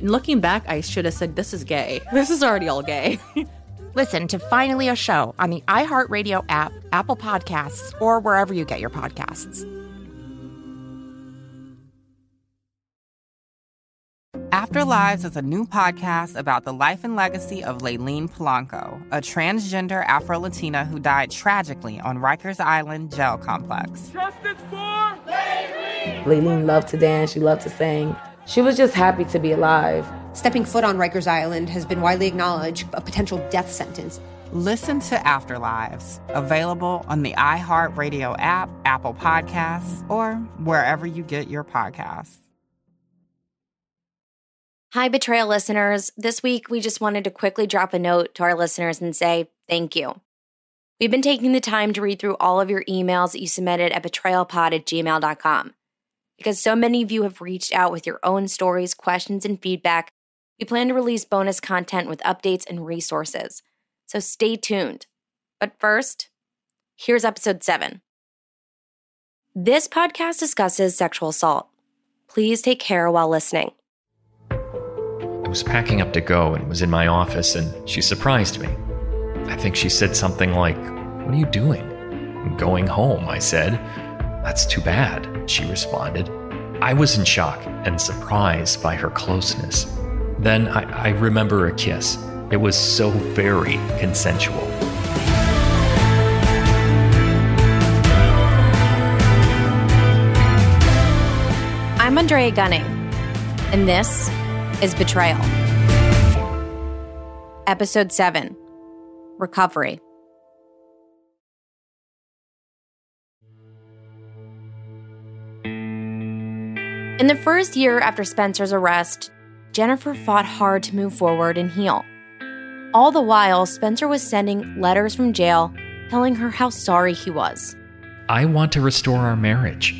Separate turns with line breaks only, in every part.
Looking back, I should have said, This is gay. This is already all gay.
Listen to Finally a Show on the iHeartRadio app, Apple Podcasts, or wherever you get your podcasts.
Afterlives is a new podcast about the life and legacy of Layleen Polanco, a transgender Afro Latina who died tragically on Rikers Island jail complex.
Justice for Layleen!
Layleen loved to dance, she loved to sing. She was just happy to be alive.
Stepping foot on Rikers Island has been widely acknowledged a potential death sentence.
Listen to Afterlives, available on the iHeartRadio app, Apple Podcasts, or wherever you get your podcasts.
Hi, Betrayal listeners. This week, we just wanted to quickly drop a note to our listeners and say thank you. We've been taking the time to read through all of your emails that you submitted at betrayalpod at gmail.com. Because so many of you have reached out with your own stories, questions, and feedback, we plan to release bonus content with updates and resources. So stay tuned. But first, here's episode 7. This podcast discusses sexual assault. Please take care while listening.
I was packing up to go and was in my office, and she surprised me. I think she said something like, What are you doing? I'm going home, I said. That's too bad, she responded. I was in shock and surprised by her closeness. Then I, I remember a kiss. It was so very consensual.
I'm Andrea Gunning, and this is Betrayal. Episode 7 Recovery. In the first year after Spencer's arrest, Jennifer fought hard to move forward and heal. All the while, Spencer was sending letters from jail telling her how sorry he was.
I want to restore our marriage,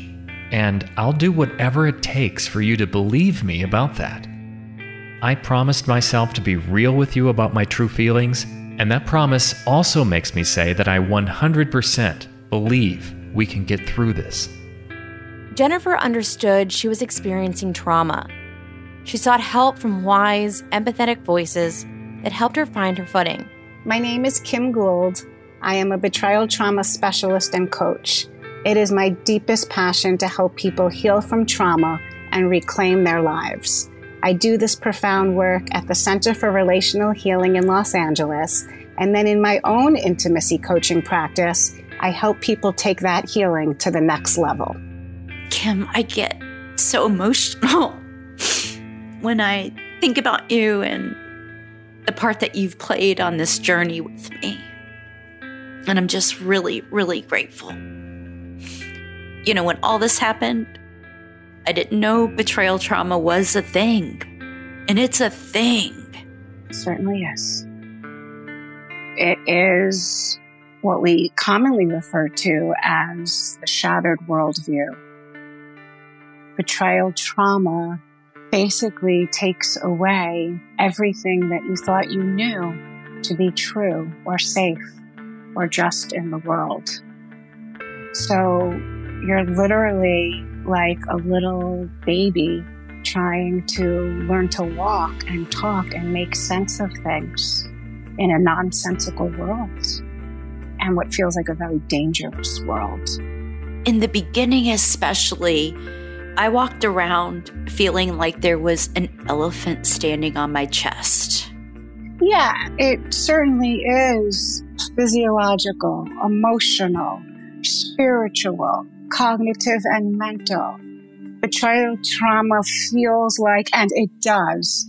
and I'll do whatever it takes for you to believe me about that. I promised myself to be real with you about my true feelings, and that promise also makes me say that I 100% believe we can get through this.
Jennifer understood she was experiencing trauma. She sought help from wise, empathetic voices that helped her find her footing.
My name is Kim Gould. I am a betrayal trauma specialist and coach. It is my deepest passion to help people heal from trauma and reclaim their lives. I do this profound work at the Center for Relational Healing in Los Angeles, and then in my own intimacy coaching practice, I help people take that healing to the next level.
Kim, I get so emotional when I think about you and the part that you've played on this journey with me. And I'm just really, really grateful. You know, when all this happened, I didn't know betrayal trauma was a thing. And it's a thing.
Certainly is. It is what we commonly refer to as the shattered worldview betrayal trauma basically takes away everything that you thought you knew to be true or safe or just in the world. So you're literally like a little baby trying to learn to walk and talk and make sense of things in a nonsensical world and what feels like a very dangerous world.
In the beginning, especially, I walked around feeling like there was an elephant standing on my chest.
Yeah, it certainly is physiological, emotional, spiritual, cognitive, and mental. Betrayal trauma feels like, and it does,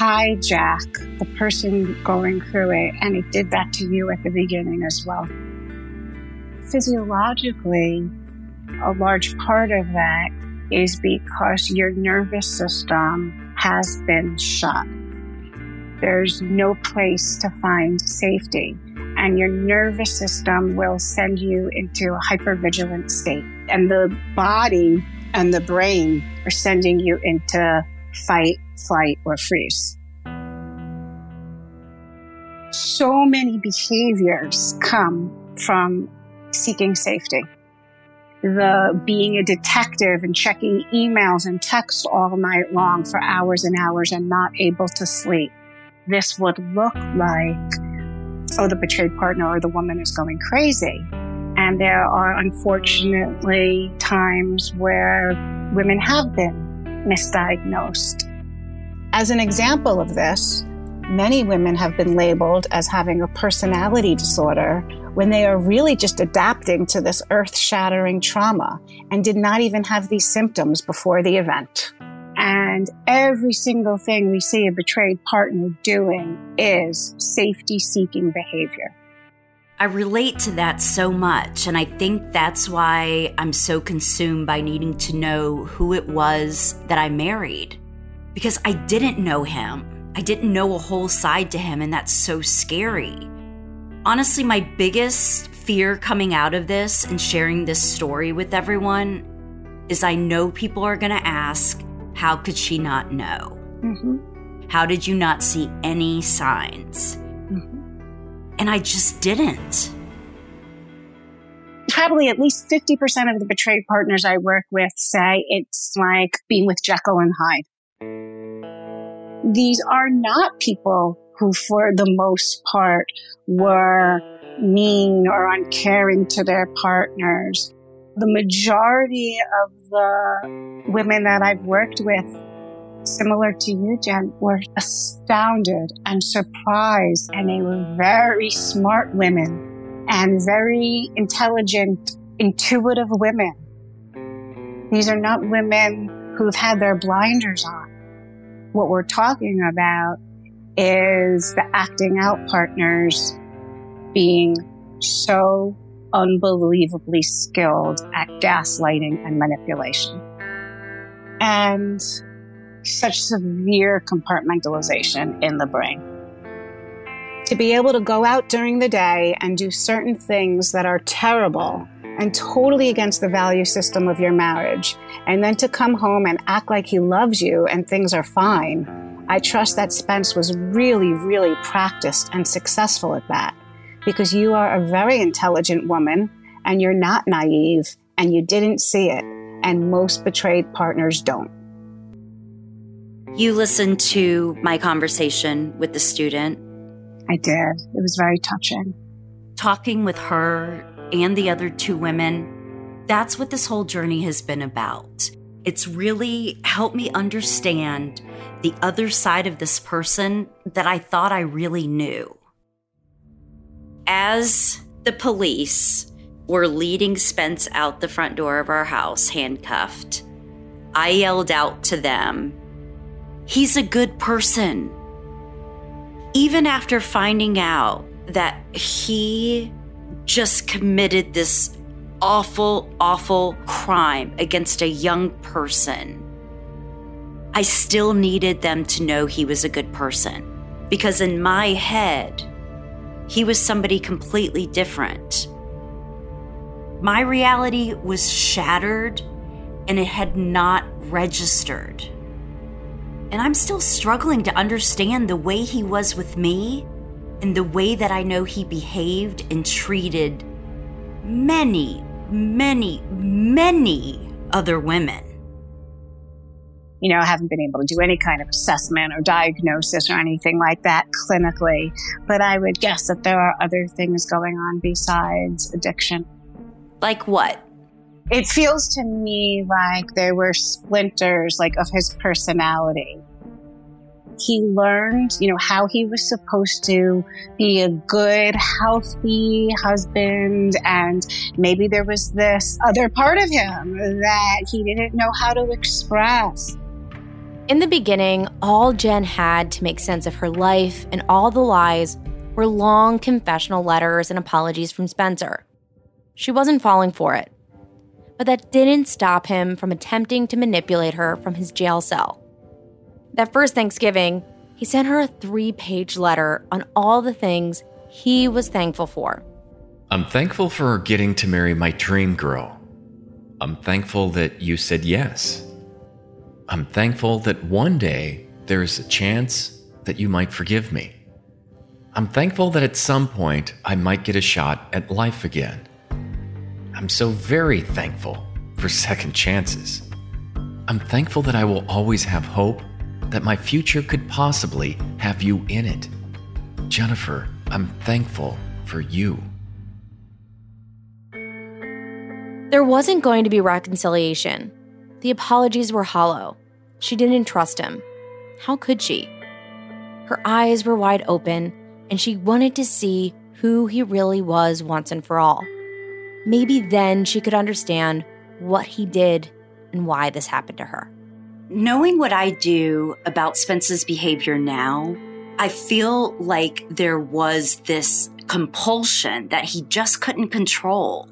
hijack the person going through it. And it did that to you at the beginning as well. Physiologically, a large part of that is because your nervous system has been shut. There's no place to find safety and your nervous system will send you into a hypervigilant state. And the body and the brain are sending you into fight, flight, or freeze. So many behaviors come from seeking safety. The being a detective and checking emails and texts all night long for hours and hours and not able to sleep. This would look like oh, the betrayed partner or the woman is going crazy. And there are unfortunately times where women have been misdiagnosed. As an example of this, many women have been labeled as having a personality disorder when they are really just adapting to this earth shattering trauma and did not even have these symptoms before the event. And every single thing we see a betrayed partner doing is safety seeking behavior.
I relate to that so much. And I think that's why I'm so consumed by needing to know who it was that I married. Because I didn't know him. I didn't know a whole side to him. And that's so scary. Honestly, my biggest fear coming out of this and sharing this story with everyone is I know people are going to ask, how could she not know? Mm-hmm. How did you not see any signs? Mm-hmm. And I just didn't.
Probably at least 50% of the betrayed partners I work with say it's like being with Jekyll and Hyde. These are not people who, for the most part, were mean or uncaring to their partners the majority of the women that I've worked with, similar to you, Jen, were astounded and surprised. And they were very smart women and very intelligent, intuitive women. These are not women who've had their blinders on. What we're talking about is the acting out partners being so unbelievably skilled at gaslighting and manipulation. And such severe compartmentalization in the brain. To be able to go out during the day and do certain things that are terrible and totally against the value system of your marriage, and then to come home and act like he loves you and things are fine. I trust that Spence was really, really practiced and successful at that because you are a very intelligent woman and you're not naive and you didn't see it. And most betrayed partners don't.
You listened to my conversation with the student.
I did. It was very touching.
Talking with her and the other two women, that's what this whole journey has been about. It's really helped me understand the other side of this person that I thought I really knew as the police were leading Spence out the front door of our house, handcuffed, I yelled out to them, He's a good person. Even after finding out that he just committed this awful, awful crime against a young person, I still needed them to know he was a good person. Because in my head, he was somebody completely different. My reality was shattered and it had not registered. And I'm still struggling to understand the way he was with me and the way that I know he behaved and treated many, many, many other women
you know, I haven't been able to do any kind of assessment or diagnosis or anything like that clinically, but I would guess that there are other things going on besides addiction.
Like what?
It feels to me like there were splinters like of his personality he learned, you know, how he was supposed to be a good, healthy husband. And maybe there was this other part of him that he didn't know how to express.
In the beginning, all Jen had to make sense of her life and all the lies were long confessional letters and apologies from Spencer. She wasn't falling for it. But that didn't stop him from attempting to manipulate her from his jail cell. That first Thanksgiving, he sent her a three page letter on all the things he was thankful for.
I'm thankful for getting to marry my dream girl. I'm thankful that you said yes. I'm thankful that one day there's a chance that you might forgive me. I'm thankful that at some point I might get a shot at life again. I'm so very thankful for second chances. I'm thankful that I will always have hope that my future could possibly have you in it. Jennifer, I'm thankful for you.
There wasn't going to be reconciliation. The apologies were hollow. She didn't trust him. How could she? Her eyes were wide open, and she wanted to see who he really was once and for all. Maybe then she could understand what he did and why this happened to her.
Knowing what I do about Spencer's behavior now, I feel like there was this compulsion that he just couldn't control.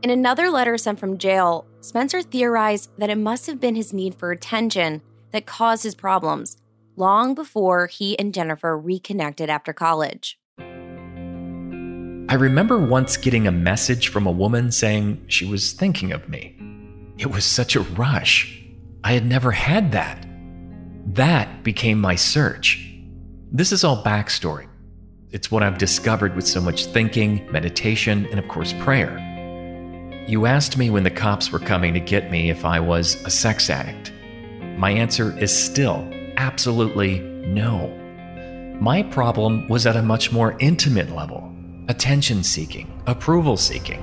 In another letter sent from jail, Spencer theorized that it must have been his need for attention that caused his problems long before he and Jennifer reconnected after college.
I remember once getting a message from a woman saying she was thinking of me. It was such a rush. I had never had that. That became my search. This is all backstory. It's what I've discovered with so much thinking, meditation, and of course, prayer. You asked me when the cops were coming to get me if I was a sex addict. My answer is still absolutely no. My problem was at a much more intimate level attention seeking, approval seeking.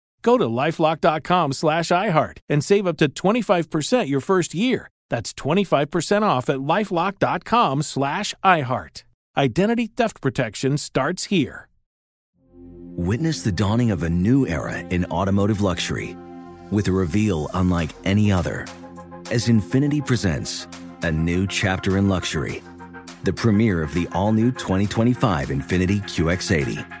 Go to lifelock.com slash iHeart and save up to 25% your first year. That's 25% off at lifelock.com slash iHeart. Identity theft protection starts here.
Witness the dawning of a new era in automotive luxury with a reveal unlike any other as Infiniti presents a new chapter in luxury the premiere of the all new 2025 Infiniti QX80.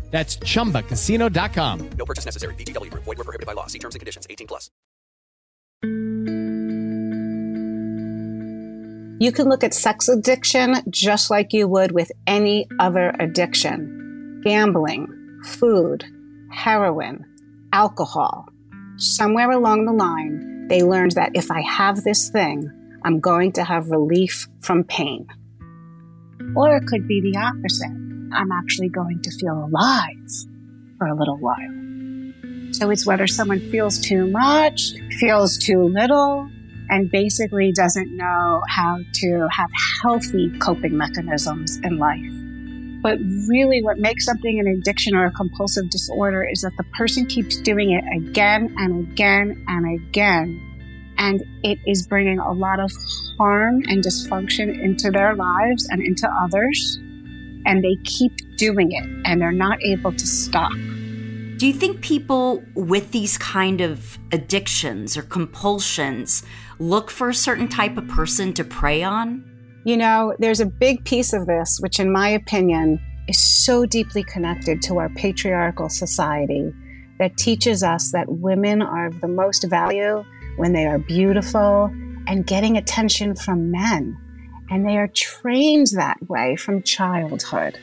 That's chumbacasino.com.
No purchase necessary. VGW Group. Void were prohibited by law. See terms and conditions. 18 plus.
You can look at sex addiction just like you would with any other addiction gambling, food, heroin, alcohol. Somewhere along the line, they learned that if I have this thing, I'm going to have relief from pain. Or it could be the opposite. I'm actually going to feel alive for a little while. So it's whether someone feels too much, feels too little, and basically doesn't know how to have healthy coping mechanisms in life. But really, what makes something an addiction or a compulsive disorder is that the person keeps doing it again and again and again. And it is bringing a lot of harm and dysfunction into their lives and into others. And they keep doing it and they're not able to stop.
Do you think people with these kind of addictions or compulsions look for a certain type of person to prey on?
You know, there's a big piece of this, which, in my opinion, is so deeply connected to our patriarchal society that teaches us that women are of the most value when they are beautiful and getting attention from men. And they are trained that way from childhood.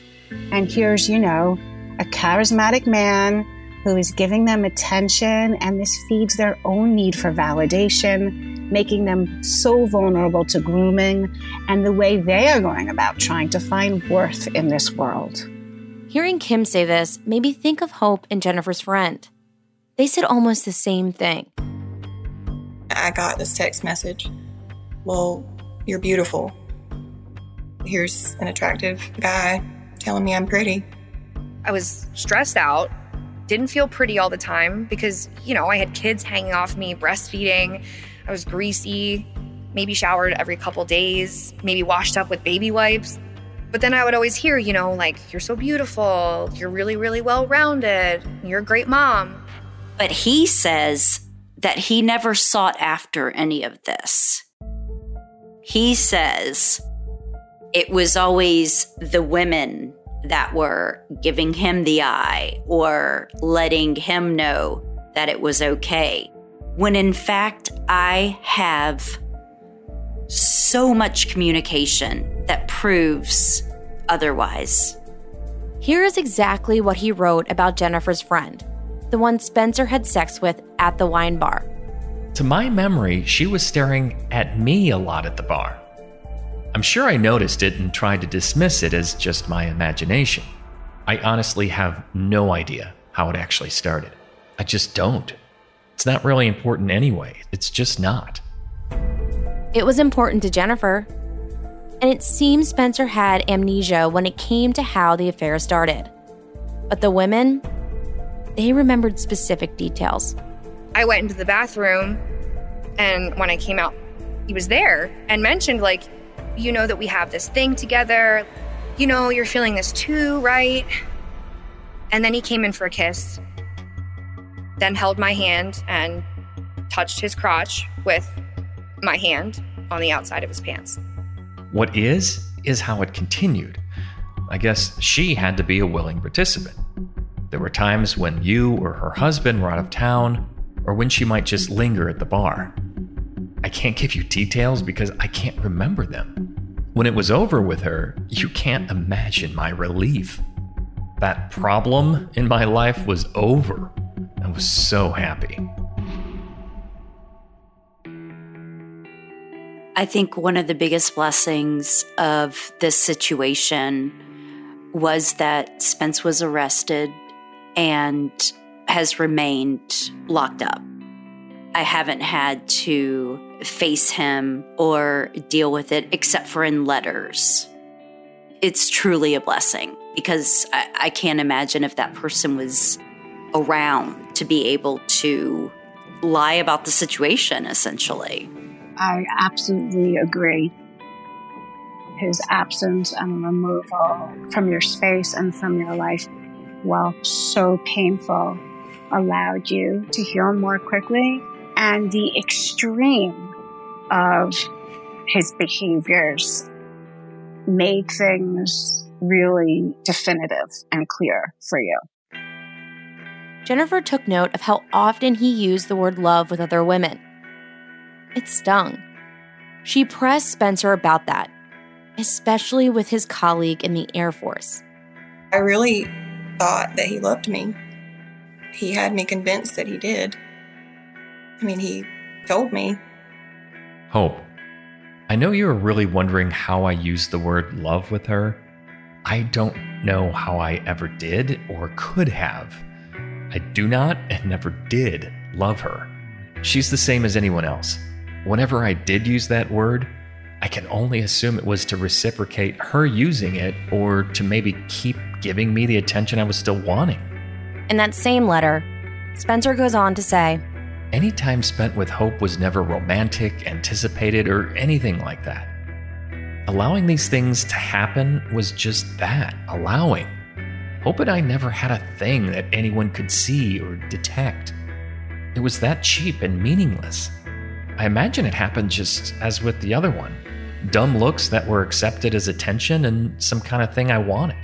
And here's, you know, a charismatic man who is giving them attention, and this feeds their own need for validation, making them so vulnerable to grooming and the way they are going about trying to find worth in this world.
Hearing Kim say this made me think of Hope and Jennifer's friend. They said almost the same thing.
I got this text message. Well, you're beautiful. Here's an attractive guy telling me I'm pretty.
I was stressed out, didn't feel pretty all the time because, you know, I had kids hanging off me, breastfeeding. I was greasy, maybe showered every couple days, maybe washed up with baby wipes. But then I would always hear, you know, like, you're so beautiful, you're really, really well rounded, you're a great mom.
But he says that he never sought after any of this. He says it was always the women that were giving him the eye or letting him know that it was okay. When in fact, I have so much communication that proves otherwise.
Here is exactly what he wrote about Jennifer's friend, the one Spencer had sex with at the wine bar.
To my memory, she was staring at me a lot at the bar. I'm sure I noticed it and tried to dismiss it as just my imagination. I honestly have no idea how it actually started. I just don't. It's not really important anyway. It's just not.
It was important to Jennifer. And it seems Spencer had amnesia when it came to how the affair started. But the women, they remembered specific details.
I went into the bathroom, and when I came out, he was there and mentioned, like, you know that we have this thing together. You know, you're feeling this too, right? And then he came in for a kiss, then held my hand and touched his crotch with my hand on the outside of his pants.
What is, is how it continued. I guess she had to be a willing participant. There were times when you or her husband were out of town, or when she might just linger at the bar. I can't give you details because I can't remember them. When it was over with her, you can't imagine my relief. That problem in my life was over. I was so happy.
I think one of the biggest blessings of this situation was that Spence was arrested and has remained locked up. I haven't had to face him or deal with it except for in letters. It's truly a blessing because I, I can't imagine if that person was around to be able to lie about the situation, essentially.
I absolutely agree. His absence and removal from your space and from your life, while so painful, allowed you to heal more quickly. And the extreme of his behaviors made things really definitive and clear for you.
Jennifer took note of how often he used the word love with other women. It stung. She pressed Spencer about that, especially with his colleague in the Air Force.
I really thought that he loved me. He had me convinced that he did. I mean, he told me.
Hope, I know you are really wondering how I used the word love with her. I don't know how I ever did or could have. I do not and never did love her. She's the same as anyone else. Whenever I did use that word, I can only assume it was to reciprocate her using it or to maybe keep giving me the attention I was still wanting.
In that same letter, Spencer goes on to say
Any time spent with Hope was never romantic, anticipated, or anything like that. Allowing these things to happen was just that allowing. Hope and I never had a thing that anyone could see or detect. It was that cheap and meaningless. I imagine it happened just as with the other one dumb looks that were accepted as attention and some kind of thing I wanted.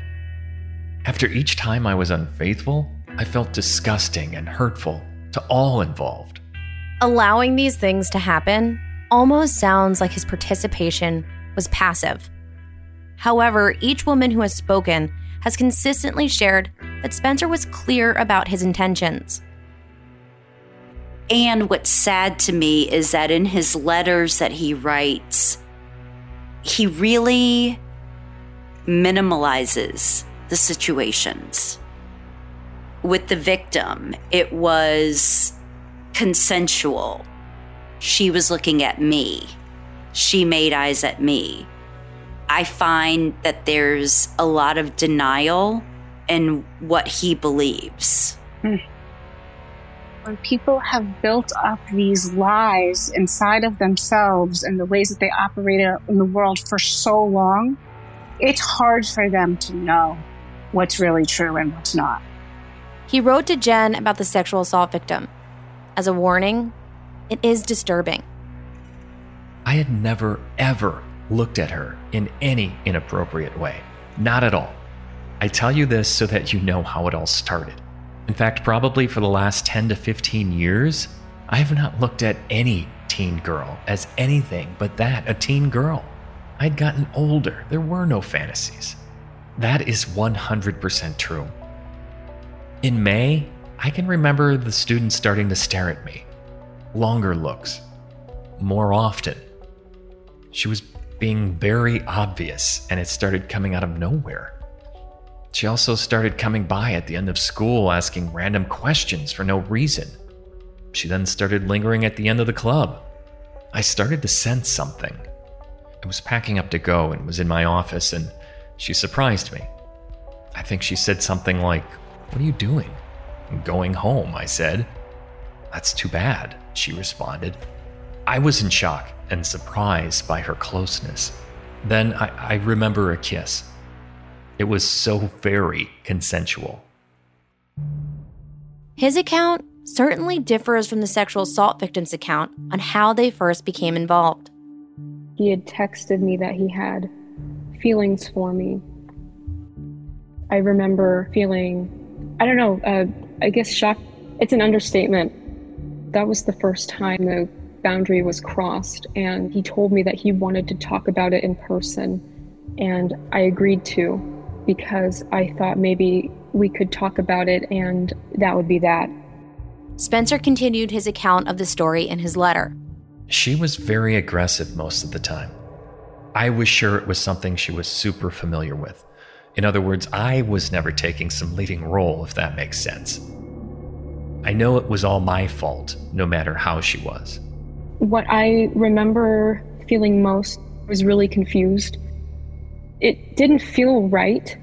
After each time I was unfaithful, I felt disgusting and hurtful to all involved.
Allowing these things to happen almost sounds like his participation was passive. However, each woman who has spoken has consistently shared that Spencer was clear about his intentions.
And what's sad to me is that in his letters that he writes, he really minimalizes the situations. With the victim, it was consensual. She was looking at me. She made eyes at me. I find that there's a lot of denial in what he believes. Hmm.
when people have built up these lies inside of themselves and the ways that they operate in the world for so long, it's hard for them to know what's really true and what's not.
He wrote to Jen about the sexual assault victim. As a warning, it is disturbing.
I had never, ever looked at her in any inappropriate way. Not at all. I tell you this so that you know how it all started. In fact, probably for the last 10 to 15 years, I have not looked at any teen girl as anything but that a teen girl. I'd gotten older, there were no fantasies. That is 100% true. In May, I can remember the students starting to stare at me. Longer looks. More often. She was being very obvious, and it started coming out of nowhere. She also started coming by at the end of school asking random questions for no reason. She then started lingering at the end of the club. I started to sense something. I was packing up to go and was in my office, and she surprised me. I think she said something like, What are you doing? I'm going home, I said. That's too bad, she responded. I was in shock and surprised by her closeness. Then I, I remember a kiss. It was so very consensual.
His account certainly differs from the sexual assault victim's account on how they first became involved.
He had texted me that he had feelings for me. I remember feeling, I don't know, uh, I guess shock, it's an understatement. That was the first time the boundary was crossed, and he told me that he wanted to talk about it in person. And I agreed to because I thought maybe we could talk about it and that would be that.
Spencer continued his account of the story in his letter.
She was very aggressive most of the time. I was sure it was something she was super familiar with. In other words, I was never taking some leading role, if that makes sense. I know it was all my fault, no matter how she was.
What I remember feeling most was really confused. It didn't feel right.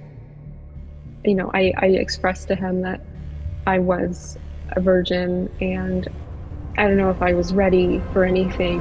You know, I, I expressed to him that I was a virgin and I don't know if I was ready for anything.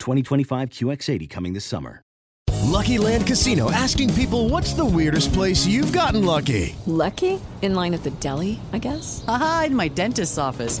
2025 QX80 coming this summer.
Lucky Land Casino asking people what's the weirdest place you've gotten lucky?
Lucky? In line at the deli, I guess?
Aha, in my dentist's office.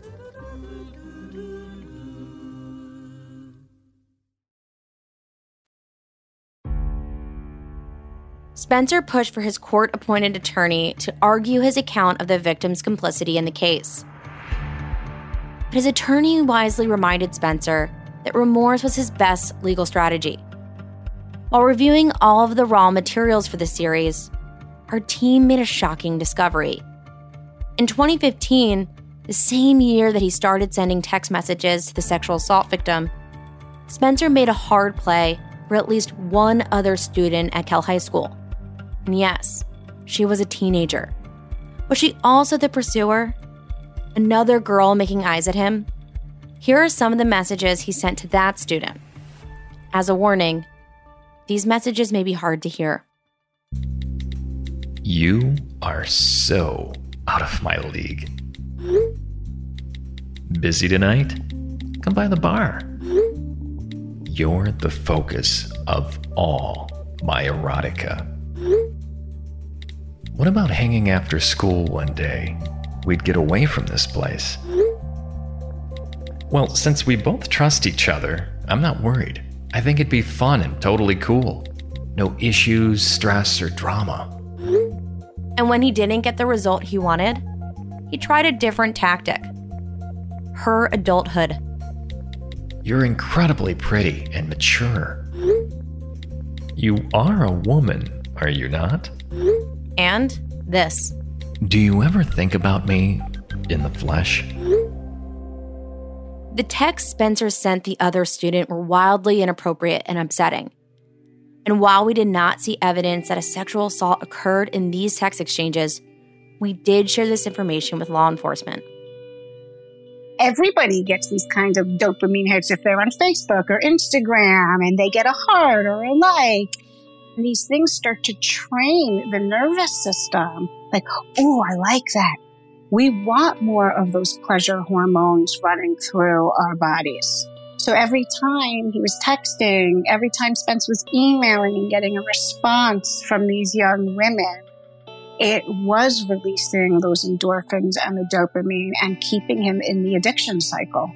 Spencer pushed for his court appointed attorney to argue his account of the victim's complicity in the case. But his attorney wisely reminded Spencer that remorse was his best legal strategy. While reviewing all of the raw materials for the series, our team made a shocking discovery. In 2015, the same year that he started sending text messages to the sexual assault victim, Spencer made a hard play for at least one other student at Cal High School. And yes, she was a teenager. Was she also the pursuer? Another girl making eyes at him? Here are some of the messages he sent to that student. As a warning, these messages may be hard to hear.
You are so out of my league. Busy tonight? Come by the bar. You're the focus of all my erotica. What about hanging after school one day? We'd get away from this place. Well, since we both trust each other, I'm not worried. I think it'd be fun and totally cool. No issues, stress, or drama.
And when he didn't get the result he wanted, he tried a different tactic her adulthood.
You're incredibly pretty and mature. You are a woman, are you not?
And this.
Do you ever think about me in the flesh?
The texts Spencer sent the other student were wildly inappropriate and upsetting. And while we did not see evidence that a sexual assault occurred in these text exchanges, we did share this information with law enforcement.
Everybody gets these kinds of dopamine hits if they're on Facebook or Instagram and they get a heart or a like. These things start to train the nervous system. Like, oh, I like that. We want more of those pleasure hormones running through our bodies. So every time he was texting, every time Spence was emailing and getting a response from these young women, it was releasing those endorphins and the dopamine and keeping him in the addiction cycle.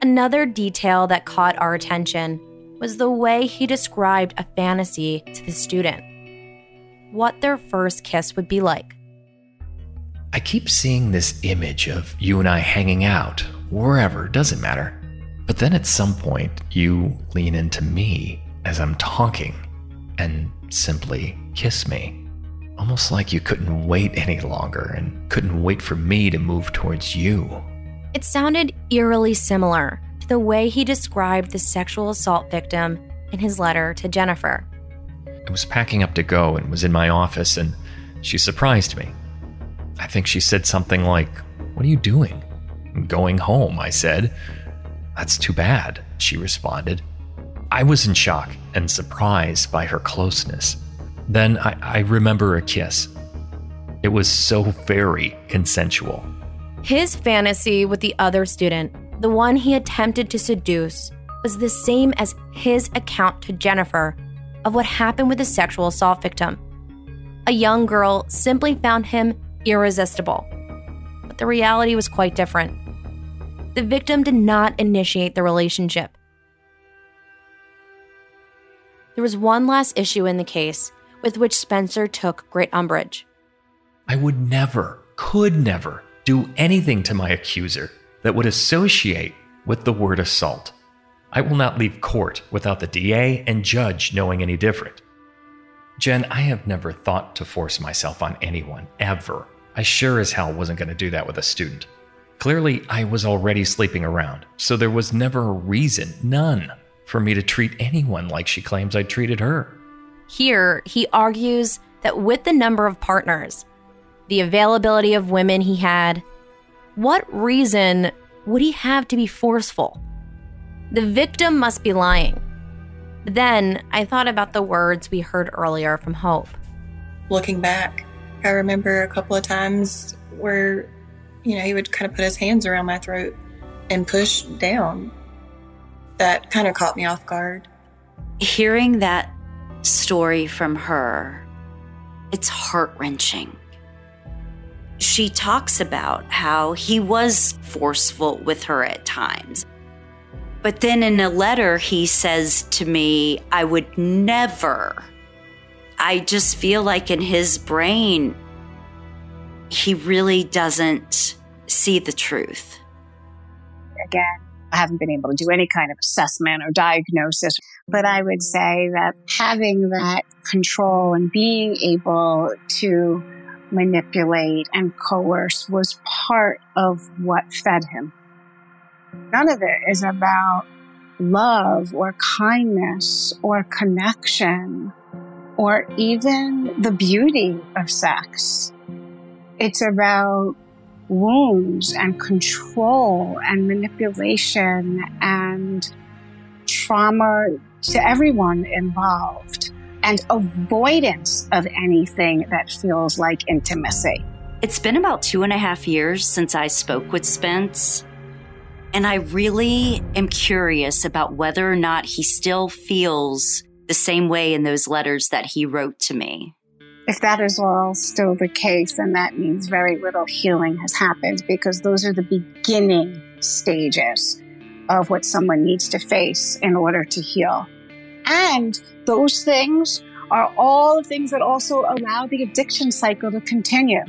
Another detail that caught our attention was the way he described a fantasy to the student what their first kiss would be like.
I keep seeing this image of you and I hanging out, wherever, doesn't matter. But then at some point, you lean into me as I'm talking and simply kiss me. Almost like you couldn't wait any longer and couldn't wait for me to move towards you.
It sounded eerily similar the way he described the sexual assault victim in his letter to Jennifer.
I was packing up to go and was in my office, and she surprised me. I think she said something like, What are you doing? "I'm going home, I said. That's too bad, she responded. I was in shock and surprised by her closeness. Then I, I remember a kiss. It was so very consensual.
His fantasy with the other student, the one he attempted to seduce, was the same as his account to Jennifer of what happened with the sexual assault victim. A young girl simply found him irresistible. But the reality was quite different. The victim did not initiate the relationship. There was one last issue in the case with which Spencer took great umbrage.
I would never, could never do anything to my accuser that would associate with the word assault. I will not leave court without the DA and judge knowing any different. Jen, I have never thought to force myself on anyone, ever. I sure as hell wasn't going to do that with a student. Clearly, I was already sleeping around, so there was never a reason, none, for me to treat anyone like she claims I treated her.
Here, he argues that with the number of partners, the availability of women he had, what reason would he have to be forceful? The victim must be lying. Then I thought about the words we heard earlier from Hope.
Looking back, I remember a couple of times where, you know, he would kind of put his hands around my throat and push down. That kind of caught me off guard.
Hearing that story from her, it's heart wrenching. She talks about how he was forceful with her at times. But then in a letter, he says to me, I would never. I just feel like in his brain, he really doesn't see the truth.
Again, I haven't been able to do any kind of assessment or diagnosis, but I would say that having that control and being able to manipulate and coerce was part of what fed him. None of it is about love or kindness or connection or even the beauty of sex. It's about wounds and control and manipulation and trauma to everyone involved and avoidance of anything that feels like intimacy.
It's been about two and a half years since I spoke with Spence. And I really am curious about whether or not he still feels the same way in those letters that he wrote to me.
If that is all still the case, then that means very little healing has happened because those are the beginning stages of what someone needs to face in order to heal. And those things are all things that also allow the addiction cycle to continue.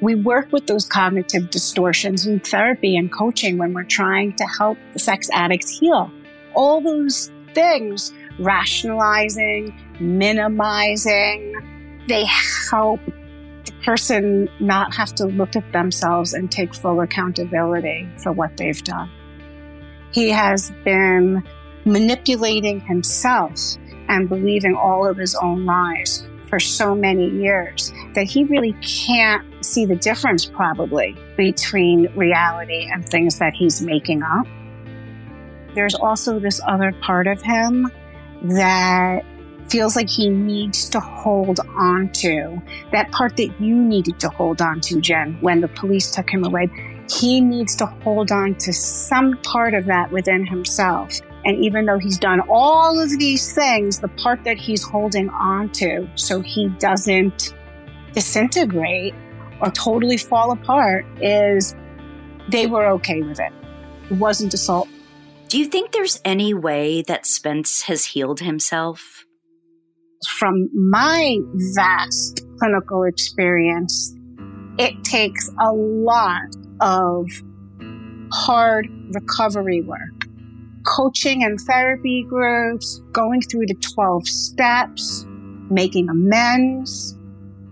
We work with those cognitive distortions in therapy and coaching when we're trying to help the sex addicts heal. All those things, rationalizing, minimizing, they help the person not have to look at themselves and take full accountability for what they've done. He has been manipulating himself and believing all of his own lies for so many years that he really can't see the difference probably between reality and things that he's making up. There's also this other part of him that feels like he needs to hold on to that part that you needed to hold on to, Jen, when the police took him away. He needs to hold on to some part of that within himself. And even though he's done all of these things, the part that he's holding on to so he doesn't disintegrate or totally fall apart is they were okay with it. It wasn't assault.
Do you think there's any way that Spence has healed himself?
From my vast clinical experience, It takes a lot of hard recovery work. Coaching and therapy groups, going through the 12 steps, making amends.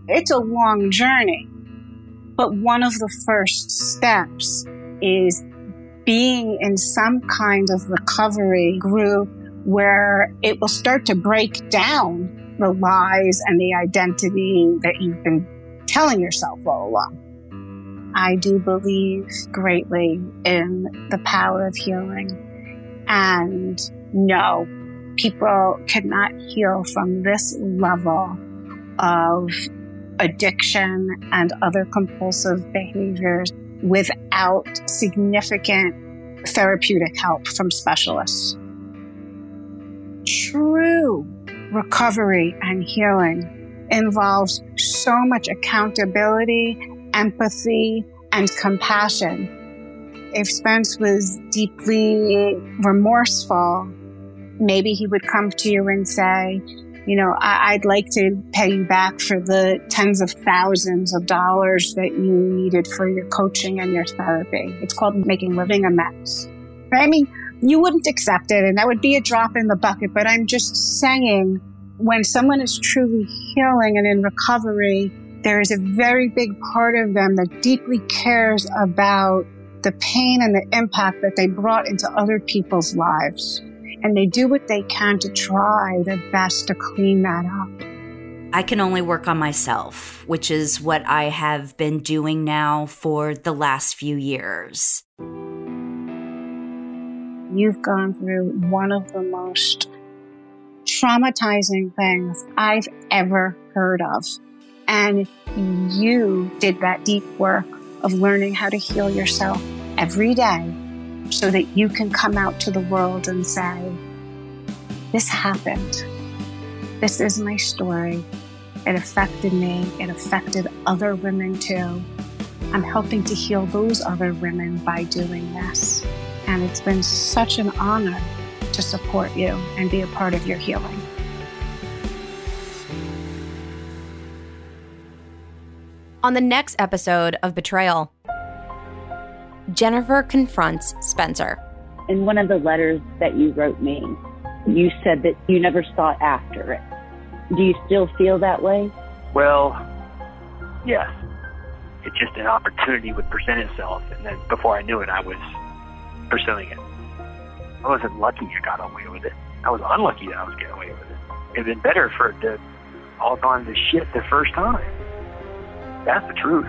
It's a long journey. But one of the first steps is being in some kind of recovery group where it will start to break down the lies and the identity that you've been telling yourself all along. I do believe greatly in the power of healing. And no, people cannot heal from this level of addiction and other compulsive behaviors without significant therapeutic help from specialists. True recovery and healing involves so much accountability, empathy, and compassion. If Spence was deeply remorseful, maybe he would come to you and say, you know, I- would like to pay you back for the tens of thousands of dollars that you needed for your coaching and your therapy. It's called making living amends. Right? I mean, you wouldn't accept it and that would be a drop in the bucket, but I'm just saying when someone is truly healing and in recovery, there is a very big part of them that deeply cares about the pain and the impact that they brought into other people's lives and they do what they can to try their best to clean that up.
I can only work on myself, which is what I have been doing now for the last few years.
You've gone through one of the most traumatizing things I've ever heard of. And you did that deep work of learning how to heal yourself every day so that you can come out to the world and say, This happened. This is my story. It affected me. It affected other women too. I'm helping to heal those other women by doing this. And it's been such an honor to support you and be a part of your healing.
On the next episode of Betrayal, Jennifer confronts Spencer.
In one of the letters that you wrote me, you said that you never sought after it. Do you still feel that way?
Well, yes. It just an opportunity would present itself, and then before I knew it, I was pursuing it. I wasn't lucky I got away with it. I was unlucky that I was getting away with it. It'd been better for it to all gone to shit the first time. That's the truth.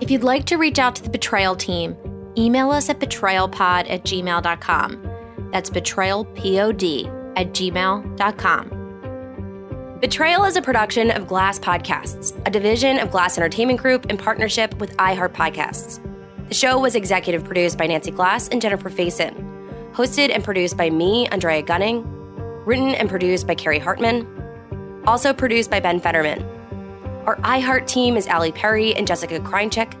If you'd like to reach out to the Betrayal team, email us at betrayalpod at gmail.com. That's betrayalpod at gmail.com. Betrayal is a production of Glass Podcasts, a division of Glass Entertainment Group in partnership with iHeart Podcasts. The show was executive produced by Nancy Glass and Jennifer Faison, hosted and produced by me, Andrea Gunning, written and produced by Carrie Hartman, also produced by Ben Fetterman. Our iHeart team is Ali Perry and Jessica Krincheck.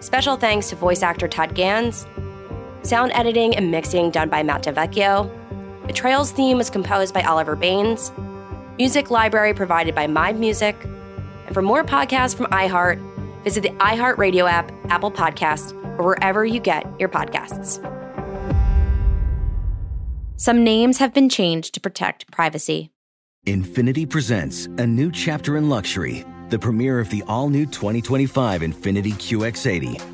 Special thanks to voice actor Todd Gans. Sound editing and mixing done by Matt DeVecchio. Betrayal's theme was composed by Oliver Baines. Music library provided by My Music. And for more podcasts from iHeart, visit the iHeart Radio app, Apple Podcasts, or wherever you get your podcasts. Some names have been changed to protect privacy.
Infiniti presents a new chapter in luxury the premiere of the all new 2025 Infiniti QX80,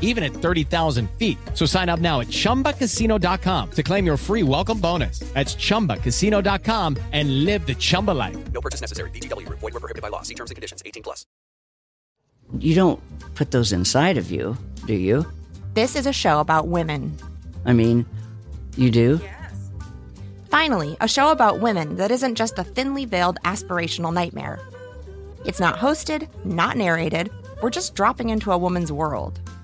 even at 30,000 feet. So sign up now at chumbacasino.com to claim your free welcome bonus. That's chumbacasino.com and live the Chumba life.
No purchase necessary. VGW Group. Void were prohibited by law. See terms and conditions. 18 plus.
You don't put those inside of you, do you?
This is a show about women.
I mean, you do? Yes.
Finally, a show about women that isn't just a thinly veiled aspirational nightmare. It's not hosted, not narrated. We're just dropping into a woman's world.